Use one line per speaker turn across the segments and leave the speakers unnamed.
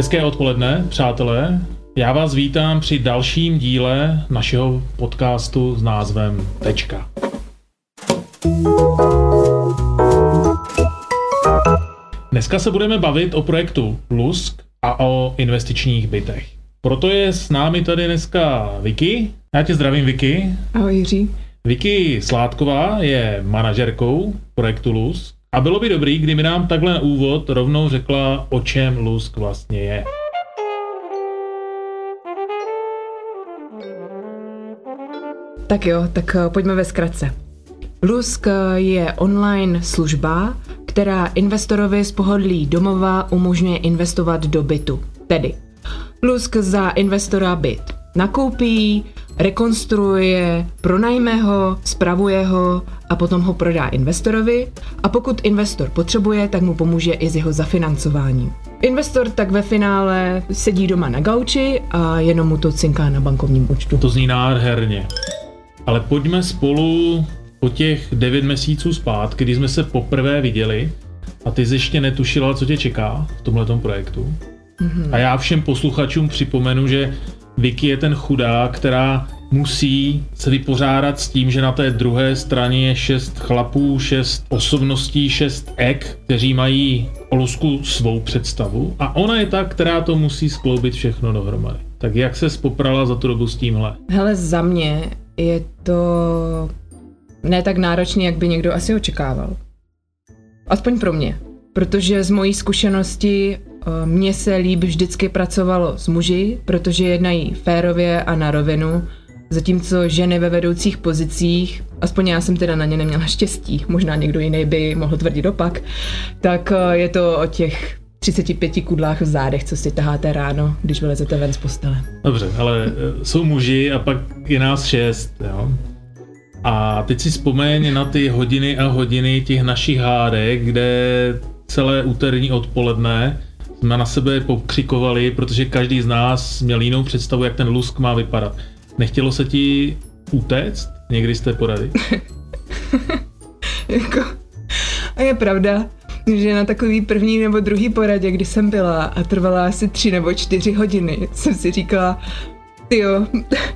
Hezké odpoledne, přátelé. Já vás vítám při dalším díle našeho podcastu s názvem Tečka. Dneska se budeme bavit o projektu Lusk a o investičních bytech. Proto je s námi tady dneska Vicky. Já tě zdravím, Vicky.
Ahoj Jiří.
Vicky Sládková je manažerkou projektu Lusk a bylo by dobrý, kdyby nám takhle na úvod rovnou řekla, o čem Lusk vlastně je.
Tak jo, tak eh, pojďme ve zkratce. Lusk eh, je online služba, která investorovi z pohodlí domova umožňuje investovat do bytu. Tedy Lusk za investora byt nakoupí, rekonstruuje, pronajme ho, spravuje ho a potom ho prodá investorovi a pokud investor potřebuje, tak mu pomůže i s jeho zafinancováním. Investor tak ve finále sedí doma na gauči a jenom mu to cinká na bankovním účtu.
To zní nádherně. Ale pojďme spolu po těch 9 měsíců zpátky, kdy jsme se poprvé viděli a ty jsi ještě netušila, co tě čeká v tomhle projektu. Mm-hmm. A já všem posluchačům připomenu, že Vicky je ten chudák, která musí se vypořádat s tím, že na té druhé straně je šest chlapů, šest osobností, šest ek, kteří mají o Lusku svou představu a ona je ta, která to musí skloubit všechno dohromady. Tak jak se spoprala za tu dobu s tímhle?
Hele, za mě je to ne tak náročný, jak by někdo asi očekával. Aspoň pro mě. Protože z mojí zkušenosti eh, mně se líp vždycky pracovalo s muži, protože jednají férově a na rovinu, zatímco ženy ve vedoucích pozicích, aspoň já jsem teda na ně neměla štěstí, možná někdo jiný by mohl tvrdit opak, tak eh, je to o těch 35 kudlách v zádech, co si taháte ráno, když vylezete ven z postele.
Dobře, ale eh, jsou muži a pak je nás šest, jo? A teď si vzpomeň na ty hodiny a hodiny těch našich hádek, kde celé úterní odpoledne jsme na sebe pokřikovali, protože každý z nás měl jinou představu, jak ten lusk má vypadat. Nechtělo se ti utéct někdy z té porady?
jako, a je pravda, že na takový první nebo druhý poradě, kdy jsem byla a trvala asi tři nebo čtyři hodiny, jsem si říkala, jo,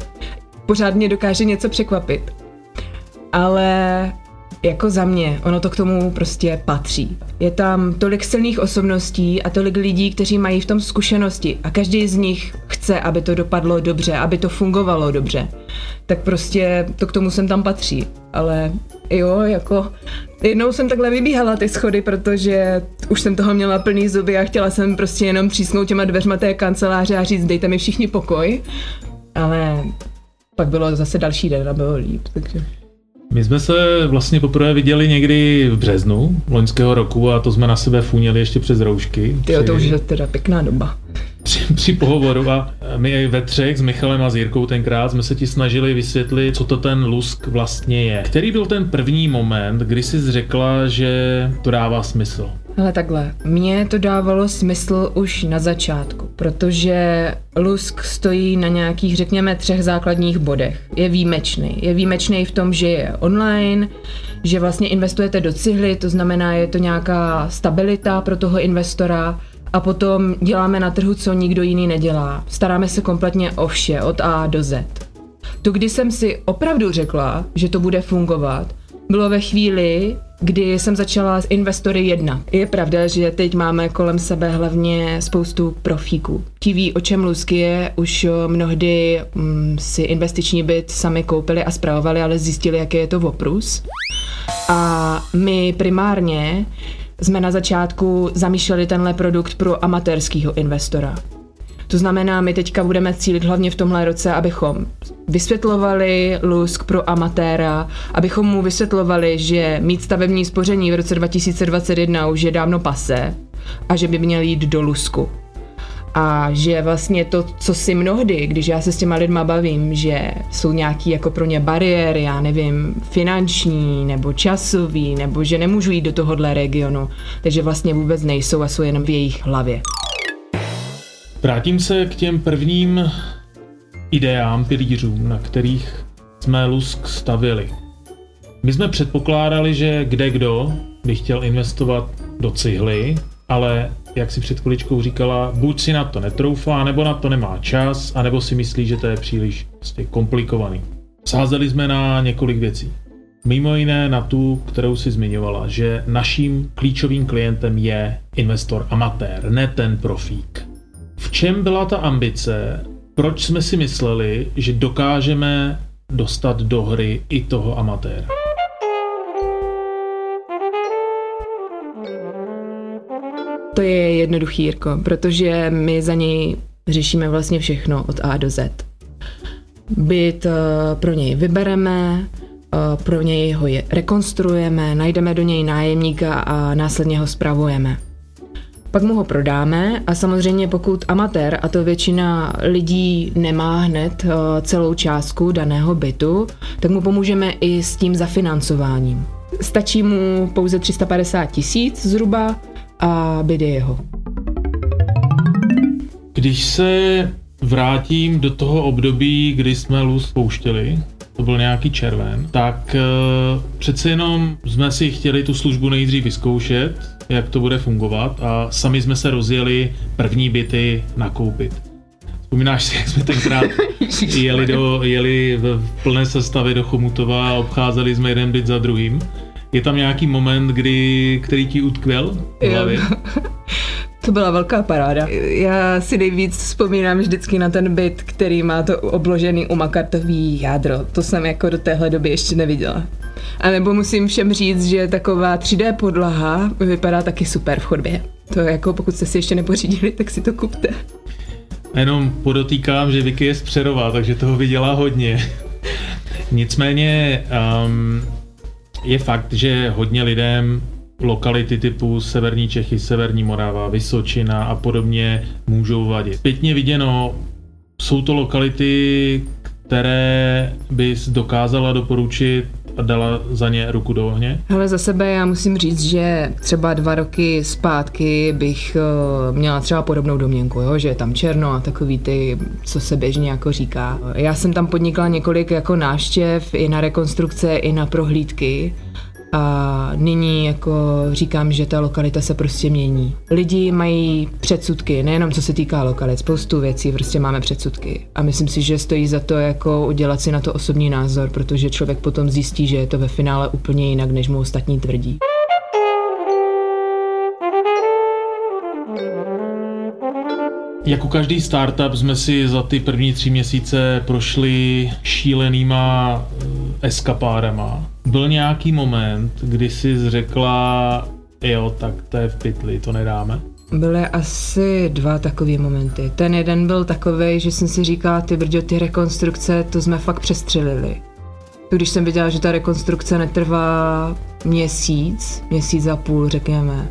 pořád mě dokáže něco překvapit. Ale jako za mě, ono to k tomu prostě patří. Je tam tolik silných osobností a tolik lidí, kteří mají v tom zkušenosti a každý z nich chce, aby to dopadlo dobře, aby to fungovalo dobře. Tak prostě to k tomu sem tam patří. Ale jo, jako jednou jsem takhle vybíhala ty schody, protože už jsem toho měla plný zuby a chtěla jsem prostě jenom přísnout těma dveřma té kanceláře a říct, dejte mi všichni pokoj. Ale pak bylo zase další den a bylo líp, takže...
My jsme se vlastně poprvé viděli někdy v březnu loňského roku a to jsme na sebe fůněli ještě přes roušky.
Jo, to už je teda pěkná doba.
Při, při pohovoru a my ve třech s Michalem a s Jirkou tenkrát jsme se ti snažili vysvětlit, co to ten lusk vlastně je. Který byl ten první moment, kdy jsi řekla, že to dává smysl?
Ale takhle, mně to dávalo smysl už na začátku, protože Lusk stojí na nějakých, řekněme, třech základních bodech. Je výjimečný. Je výjimečný v tom, že je online, že vlastně investujete do cihly, to znamená, je to nějaká stabilita pro toho investora, a potom děláme na trhu, co nikdo jiný nedělá. Staráme se kompletně o vše, od A do Z. To, kdy jsem si opravdu řekla, že to bude fungovat, bylo ve chvíli, kdy jsem začala s investory jednat. Je pravda, že teď máme kolem sebe hlavně spoustu profíků. Ti ví, o čem Lusky je, už mnohdy mm, si investiční byt sami koupili a zpravovali, ale zjistili, jaký je to oprus. A my primárně jsme na začátku zamýšleli tenhle produkt pro amatérského investora. To znamená, my teďka budeme cílit hlavně v tomhle roce, abychom vysvětlovali lusk pro amatéra, abychom mu vysvětlovali, že mít stavební spoření v roce 2021 už je dávno pase a že by měl jít do lusku. A že vlastně to, co si mnohdy, když já se s těma lidma bavím, že jsou nějaký jako pro ně bariéry, já nevím, finanční nebo časový, nebo že nemůžu jít do tohohle regionu, takže vlastně vůbec nejsou a jsou jenom v jejich hlavě.
Vrátím se k těm prvním ideám, pilířům, na kterých jsme Lusk stavili. My jsme předpokládali, že kde kdo by chtěl investovat do cihly, ale jak si před chviličkou říkala, buď si na to netroufá, nebo na to nemá čas, anebo si myslí, že to je příliš prostě komplikovaný. Sázeli jsme na několik věcí. Mimo jiné na tu, kterou si zmiňovala, že naším klíčovým klientem je investor amatér, ne ten profík. V čem byla ta ambice? Proč jsme si mysleli, že dokážeme dostat do hry i toho amatéra?
To je jednoduchý, Jirko, protože my za něj řešíme vlastně všechno od A do Z. Byt eh, pro něj vybereme, eh, pro něj ho je rekonstruujeme, najdeme do něj nájemníka a následně ho spravujeme. Pak mu ho prodáme a samozřejmě pokud amatér, a to většina lidí nemá hned eh, celou částku daného bytu, tak mu pomůžeme i s tím zafinancováním. Stačí mu pouze 350 tisíc zhruba a byt je jeho.
Když se vrátím do toho období, kdy jsme lůz pouštěli, to byl nějaký červen, tak uh, přece jenom jsme si chtěli tu službu nejdřív vyzkoušet, jak to bude fungovat a sami jsme se rozjeli první byty nakoupit. Vzpomínáš si, jak jsme tenkrát jeli, do, jeli v plné sestavě do Chomutova a obcházeli jsme jeden byt za druhým? Je tam nějaký moment, kdy, který ti utkvěl v hlavě?
To byla velká paráda. Já si nejvíc vzpomínám vždycky na ten byt, který má to obložený umakartový jádro. To jsem jako do téhle doby ještě neviděla. A nebo musím všem říct, že taková 3D podlaha vypadá taky super v chodbě. To jako pokud jste si ještě nepořídili, tak si to kupte.
Jenom podotýkám, že Vicky je z Přerova, takže toho vydělá hodně. Nicméně um, je fakt, že hodně lidem lokality typu Severní Čechy, Severní Morava, Vysočina a podobně můžou vadit. Pěkně viděno, jsou to lokality, které bys dokázala doporučit a dala za ně ruku do ohně?
Ale za sebe já musím říct, že třeba dva roky zpátky bych uh, měla třeba podobnou domněnku, jo? že je tam černo a takový ty, co se běžně jako říká. Já jsem tam podnikla několik jako náštěv i na rekonstrukce, i na prohlídky a nyní jako říkám, že ta lokalita se prostě mění. Lidi mají předsudky, nejenom co se týká lokalit, spoustu věcí prostě máme předsudky. A myslím si, že stojí za to jako udělat si na to osobní názor, protože člověk potom zjistí, že je to ve finále úplně jinak, než mu ostatní tvrdí.
Jako každý startup jsme si za ty první tři měsíce prošli šílenýma eh, eskapádama. Byl nějaký moment, kdy jsi řekla, jo, tak to je v pytli, to nedáme?
Byly asi dva takové momenty. Ten jeden byl takový, že jsem si říkala, ty brďo, ty rekonstrukce, to jsme fakt přestřelili. Když jsem viděla, že ta rekonstrukce netrvá měsíc, měsíc a půl, řekněme,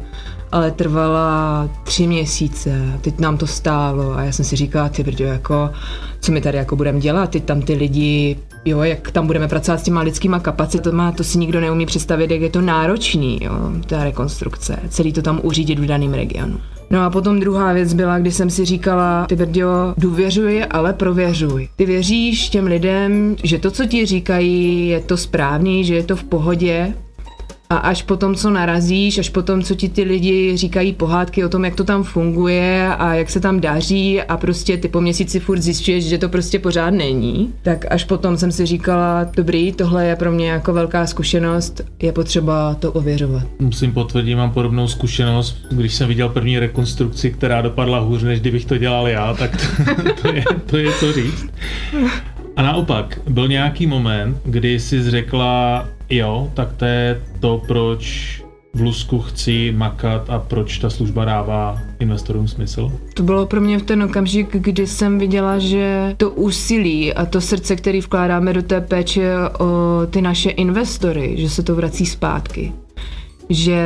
ale trvala tři měsíce, teď nám to stálo a já jsem si říkala, ty brďo, jako, co my tady jako budeme dělat, teď tam ty lidi, jo, jak tam budeme pracovat s těma lidskýma kapacitama, to si nikdo neumí představit, jak je to náročný, jo, ta rekonstrukce, celý to tam uřídit v daném regionu. No a potom druhá věc byla, kdy jsem si říkala, ty Brdio, důvěřuj, ale prověřuj. Ty věříš těm lidem, že to, co ti říkají, je to správný, že je to v pohodě, a až potom, co narazíš, až potom, co ti ty lidi říkají pohádky o tom, jak to tam funguje a jak se tam daří a prostě ty po měsíci furt zjišťuješ, že to prostě pořád není, tak až potom jsem si říkala, dobrý, tohle je pro mě jako velká zkušenost, je potřeba to ověřovat.
Musím potvrdit, mám podobnou zkušenost, když jsem viděl první rekonstrukci, která dopadla hůř, než kdybych to dělal já, tak to, to, je, to je to říct. A naopak, byl nějaký moment, kdy jsi řekla, jo, tak to je to, proč v Lusku chci makat a proč ta služba dává investorům smysl?
To bylo pro mě v ten okamžik, kdy jsem viděla, že to úsilí a to srdce, který vkládáme do té péče o ty naše investory, že se to vrací zpátky že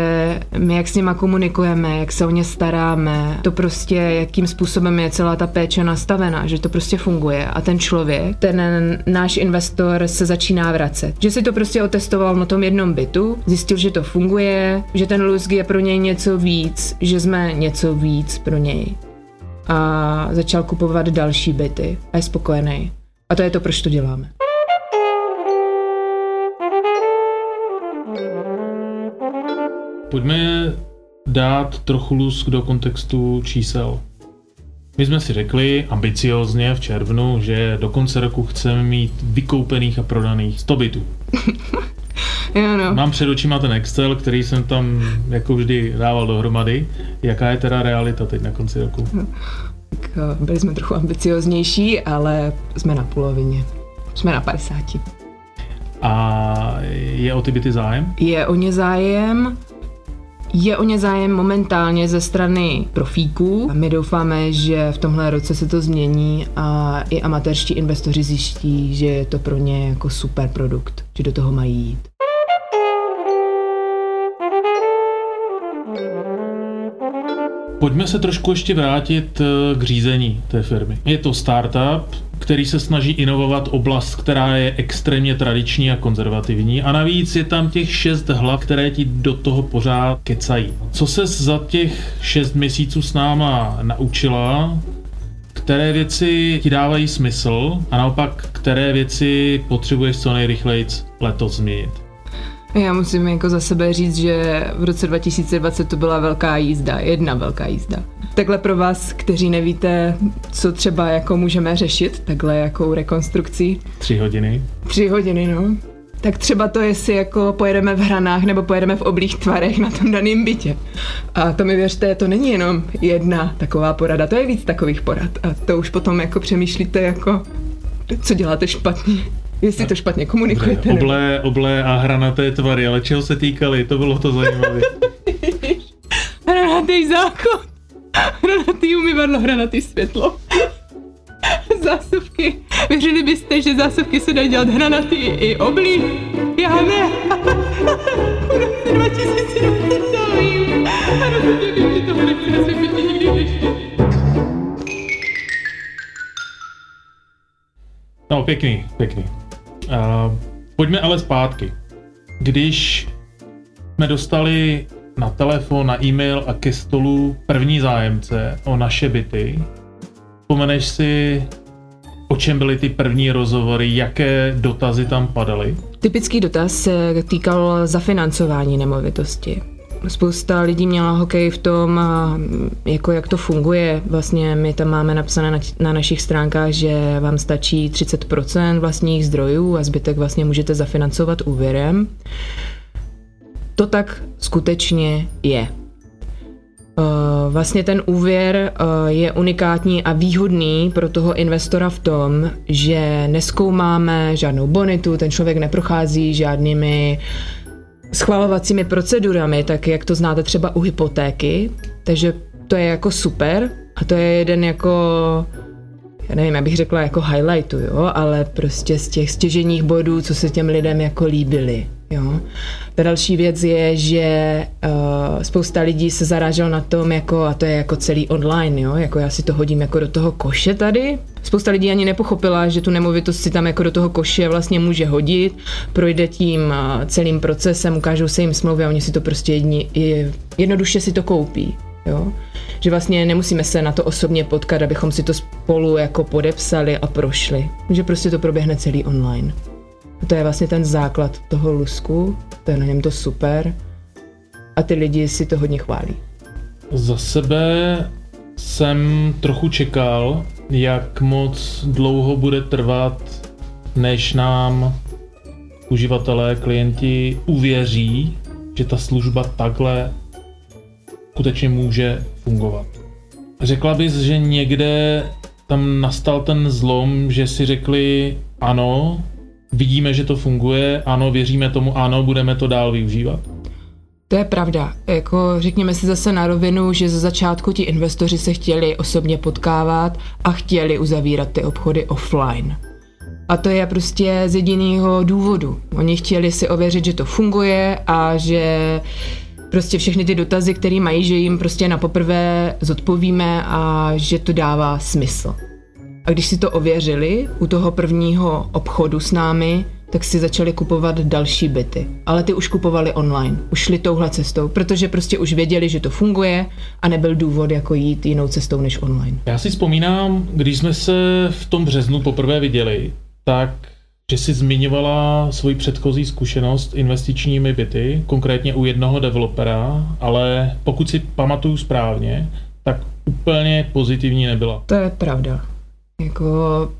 my jak s nima komunikujeme, jak se o ně staráme, to prostě, jakým způsobem je celá ta péče nastavená, že to prostě funguje a ten člověk, ten náš investor se začíná vracet. Že si to prostě otestoval na tom jednom bytu, zjistil, že to funguje, že ten lusk je pro něj něco víc, že jsme něco víc pro něj. A začal kupovat další byty a je spokojený. A to je to, proč to děláme.
Pojďme dát trochu lusk do kontextu čísel. My jsme si řekli ambiciozně v červnu, že do konce roku chceme mít vykoupených a prodaných 100 bytů.
jo, no.
Mám před očima ten Excel, který jsem tam jako vždy dával dohromady. Jaká je teda realita teď na konci roku?
Tak eh, byli jsme trochu ambicioznější, ale jsme na polovině. Jsme na 50.
A je o ty byty zájem?
Je o ně zájem. Je o ně zájem momentálně ze strany profíků. My doufáme, že v tomhle roce se to změní a i amatérští investoři zjistí, že je to pro ně jako super produkt, že do toho mají jít.
Pojďme se trošku ještě vrátit eh, k řízení té firmy. Je to startup, který se snaží inovovat oblast, která je extrémně tradiční a konzervativní a navíc je tam těch šest hlav, které ti do toho pořád kecají. Co se za těch šest měsíců s náma naučila, které věci ti dávají smysl a naopak, které věci potřebuješ co nejrychleji letos změnit?
Já musím jako za sebe říct, že v roce 2020 to byla velká jízda, jedna velká jízda. Takhle pro vás, kteří nevíte, co třeba jako můžeme řešit, takhle jakou rekonstrukcí.
Tři hodiny.
Tři hodiny, no. Tak třeba to, jestli jako pojedeme v hranách nebo pojedeme v oblých tvarech na tom daném bytě. A to mi věřte, to není jenom jedna taková porada, to je víc takových porad. A to už potom jako přemýšlíte jako, co děláte špatně. Jestli to špatně komunikujete.
Oblé, oblé a hranaté tvary, ale čeho se týkaly, to bylo to zajímavé.
hranatý zákon, hranatý umyvadlo, hranatý světlo. Zásuvky. Věřili byste, že zásuvky se dají dělat hranatý i oblí? Já ne. V roce 2020 to vím. A rozhodně vím, že toho nechci na svém bytě nikdy řešit.
No, pěkný, pěkný. Uh, pojďme ale zpátky. Když jsme dostali na telefon, na e-mail a ke stolu první zájemce o naše byty, vzpomeneš si, o čem byly ty první rozhovory, jaké dotazy tam padaly?
Typický dotaz se týkal zafinancování nemovitosti. Spousta lidí měla hokej v tom, jako jak to funguje. Vlastně my tam máme napsané na, na našich stránkách, že vám stačí 30% vlastních zdrojů a zbytek vlastně můžete zafinancovat úvěrem. To tak skutečně je. Vlastně ten úvěr je unikátní a výhodný pro toho investora v tom, že neskoumáme žádnou bonitu, ten člověk neprochází žádnými schvalovacími procedurami, tak jak to znáte třeba u hypotéky, takže to je jako super a to je jeden jako já nevím, já bych řekla jako highlightu, jo, ale prostě z těch stěženích bodů, co se těm lidem jako líbily. Jo. Ta další věc je, že uh, spousta lidí se zaráželo na tom, jako, a to je jako celý online, jo, jako já si to hodím jako do toho koše tady. Spousta lidí ani nepochopila, že tu nemovitost si tam jako do toho koše vlastně může hodit, projde tím uh, celým procesem, ukážou se jim smlouvy a oni si to prostě jedni, jednoduše si to koupí. Jo? Že vlastně nemusíme se na to osobně potkat, abychom si to spolu jako podepsali a prošli. Že prostě to proběhne celý online. To je vlastně ten základ toho lusku, to je na něm to super a ty lidi si to hodně chválí.
Za sebe jsem trochu čekal, jak moc dlouho bude trvat, než nám uživatelé, klienti uvěří, že ta služba takhle skutečně může fungovat. Řekla bys, že někde tam nastal ten zlom, že si řekli ano, vidíme, že to funguje, ano, věříme tomu, ano, budeme to dál využívat?
To je pravda. Jako řekněme si zase na rovinu, že ze začátku ti investoři se chtěli osobně potkávat a chtěli uzavírat ty obchody offline. A to je prostě z jediného důvodu. Oni chtěli si ověřit, že to funguje a že prostě všechny ty dotazy, které mají, že jim prostě na poprvé zodpovíme a že to dává smysl. A když si to ověřili u toho prvního obchodu s námi, tak si začali kupovat další byty. Ale ty už kupovali online, už šli touhle cestou, protože prostě už věděli, že to funguje a nebyl důvod jako jít jinou cestou než online.
Já si vzpomínám, když jsme se v tom březnu poprvé viděli, tak že jsi zmiňovala svoji předchozí zkušenost investičními byty, konkrétně u jednoho developera, ale pokud si pamatuju správně, tak úplně pozitivní nebyla.
To je pravda. Jako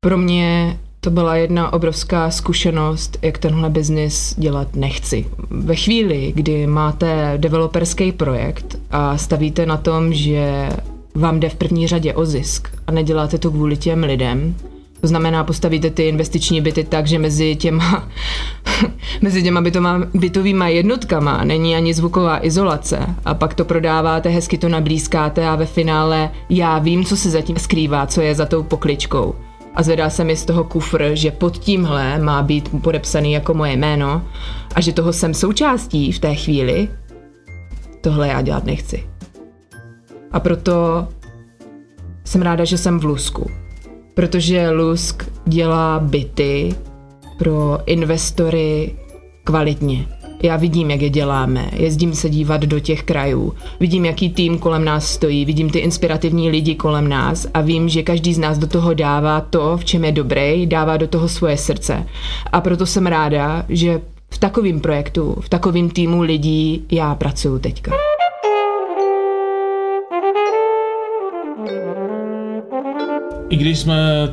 pro mě to byla jedna obrovská zkušenost, jak tenhle biznis dělat nechci. Ve chvíli, kdy máte developerský projekt a stavíte na tom, že vám jde v první řadě o zisk a neděláte to kvůli těm lidem, to znamená, postavíte ty investiční byty tak, že mezi těma, mezi těma bytoma, bytovýma jednotkama není ani zvuková izolace a pak to prodáváte, hezky to nablízkáte a ve finále já vím, co se zatím skrývá, co je za tou pokličkou. A zvedá se mi z toho kufr, že pod tímhle má být podepsaný jako moje jméno a že toho jsem součástí v té chvíli, tohle já dělat nechci. A proto jsem ráda, že jsem v Lusku protože Lusk dělá byty pro investory kvalitně. Já vidím, jak je děláme, jezdím se dívat do těch krajů, vidím, jaký tým kolem nás stojí, vidím ty inspirativní lidi kolem nás a vím, že každý z nás do toho dává to, v čem je dobrý, dává do toho svoje srdce. A proto jsem ráda, že v takovém projektu, v takovém týmu lidí já pracuju teďka.
I když jsme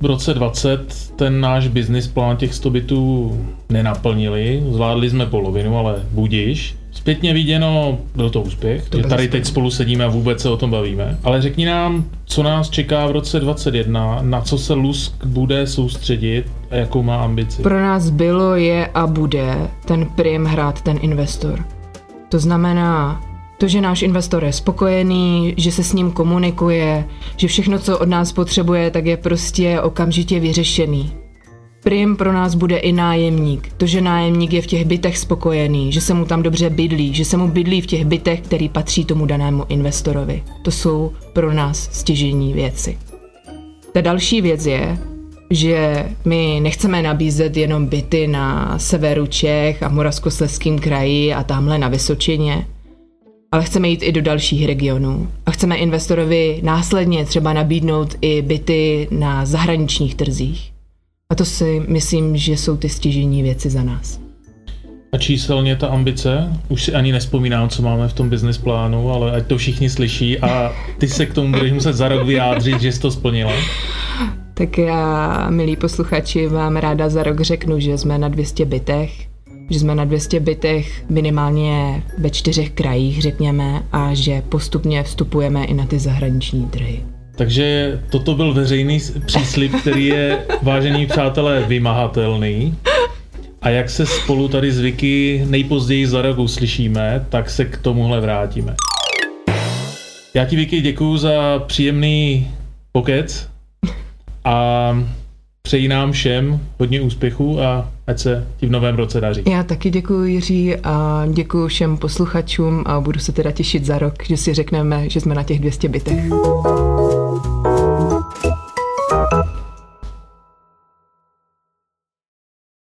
v roce 20 ten náš business plán těch 100 bytů nenaplnili, zvládli jsme polovinu, ale budíš. Zpětně viděno, byl to úspěch, to že tady teď spolu sedíme a vůbec se o tom bavíme. Ale řekni nám, co nás čeká v roce 2021, na co se Lusk bude soustředit a jakou má ambici.
Pro nás bylo, je a bude ten prim hrát ten investor. To znamená to, že náš investor je spokojený, že se s ním komunikuje, že všechno, co od nás potřebuje, tak je prostě okamžitě vyřešený. Prim pro nás bude i nájemník. To, že nájemník je v těch bytech spokojený, že se mu tam dobře bydlí, že se mu bydlí v těch bytech, který patří tomu danému investorovi. To jsou pro nás stěžení věci. Ta další věc je, že my nechceme nabízet jenom byty na severu Čech a Moravskoslezském kraji a tamhle na Vysočině, ale chceme jít i do dalších regionů. A chceme investorovi následně třeba nabídnout i byty na zahraničních trzích. A to si myslím, že jsou ty stěžení věci za nás.
A číselně ta ambice? Už si ani nespomínám, co máme v tom business plánu, ale ať to všichni slyší a ty se k tomu budeš muset za rok vyjádřit, že jsi to splnila.
Tak já, milí posluchači, vám ráda za rok řeknu, že jsme na 200 bytech, že jsme na 200 bytech minimálně ve čtyřech krajích, řekněme, a že postupně vstupujeme i na ty zahraniční trhy.
Takže toto byl veřejný příslip, který je, vážení přátelé, vymahatelný. A jak se spolu tady zvyky nejpozději za rok uslyšíme, tak se k tomuhle vrátíme. Já ti, Vicky, děkuju za příjemný pokec a přeji nám všem hodně úspěchů a ať se ti v novém roce daří.
Já taky děkuji Jiří a děkuji všem posluchačům a budu se teda těšit za rok, že si řekneme, že jsme na těch 200 bytech.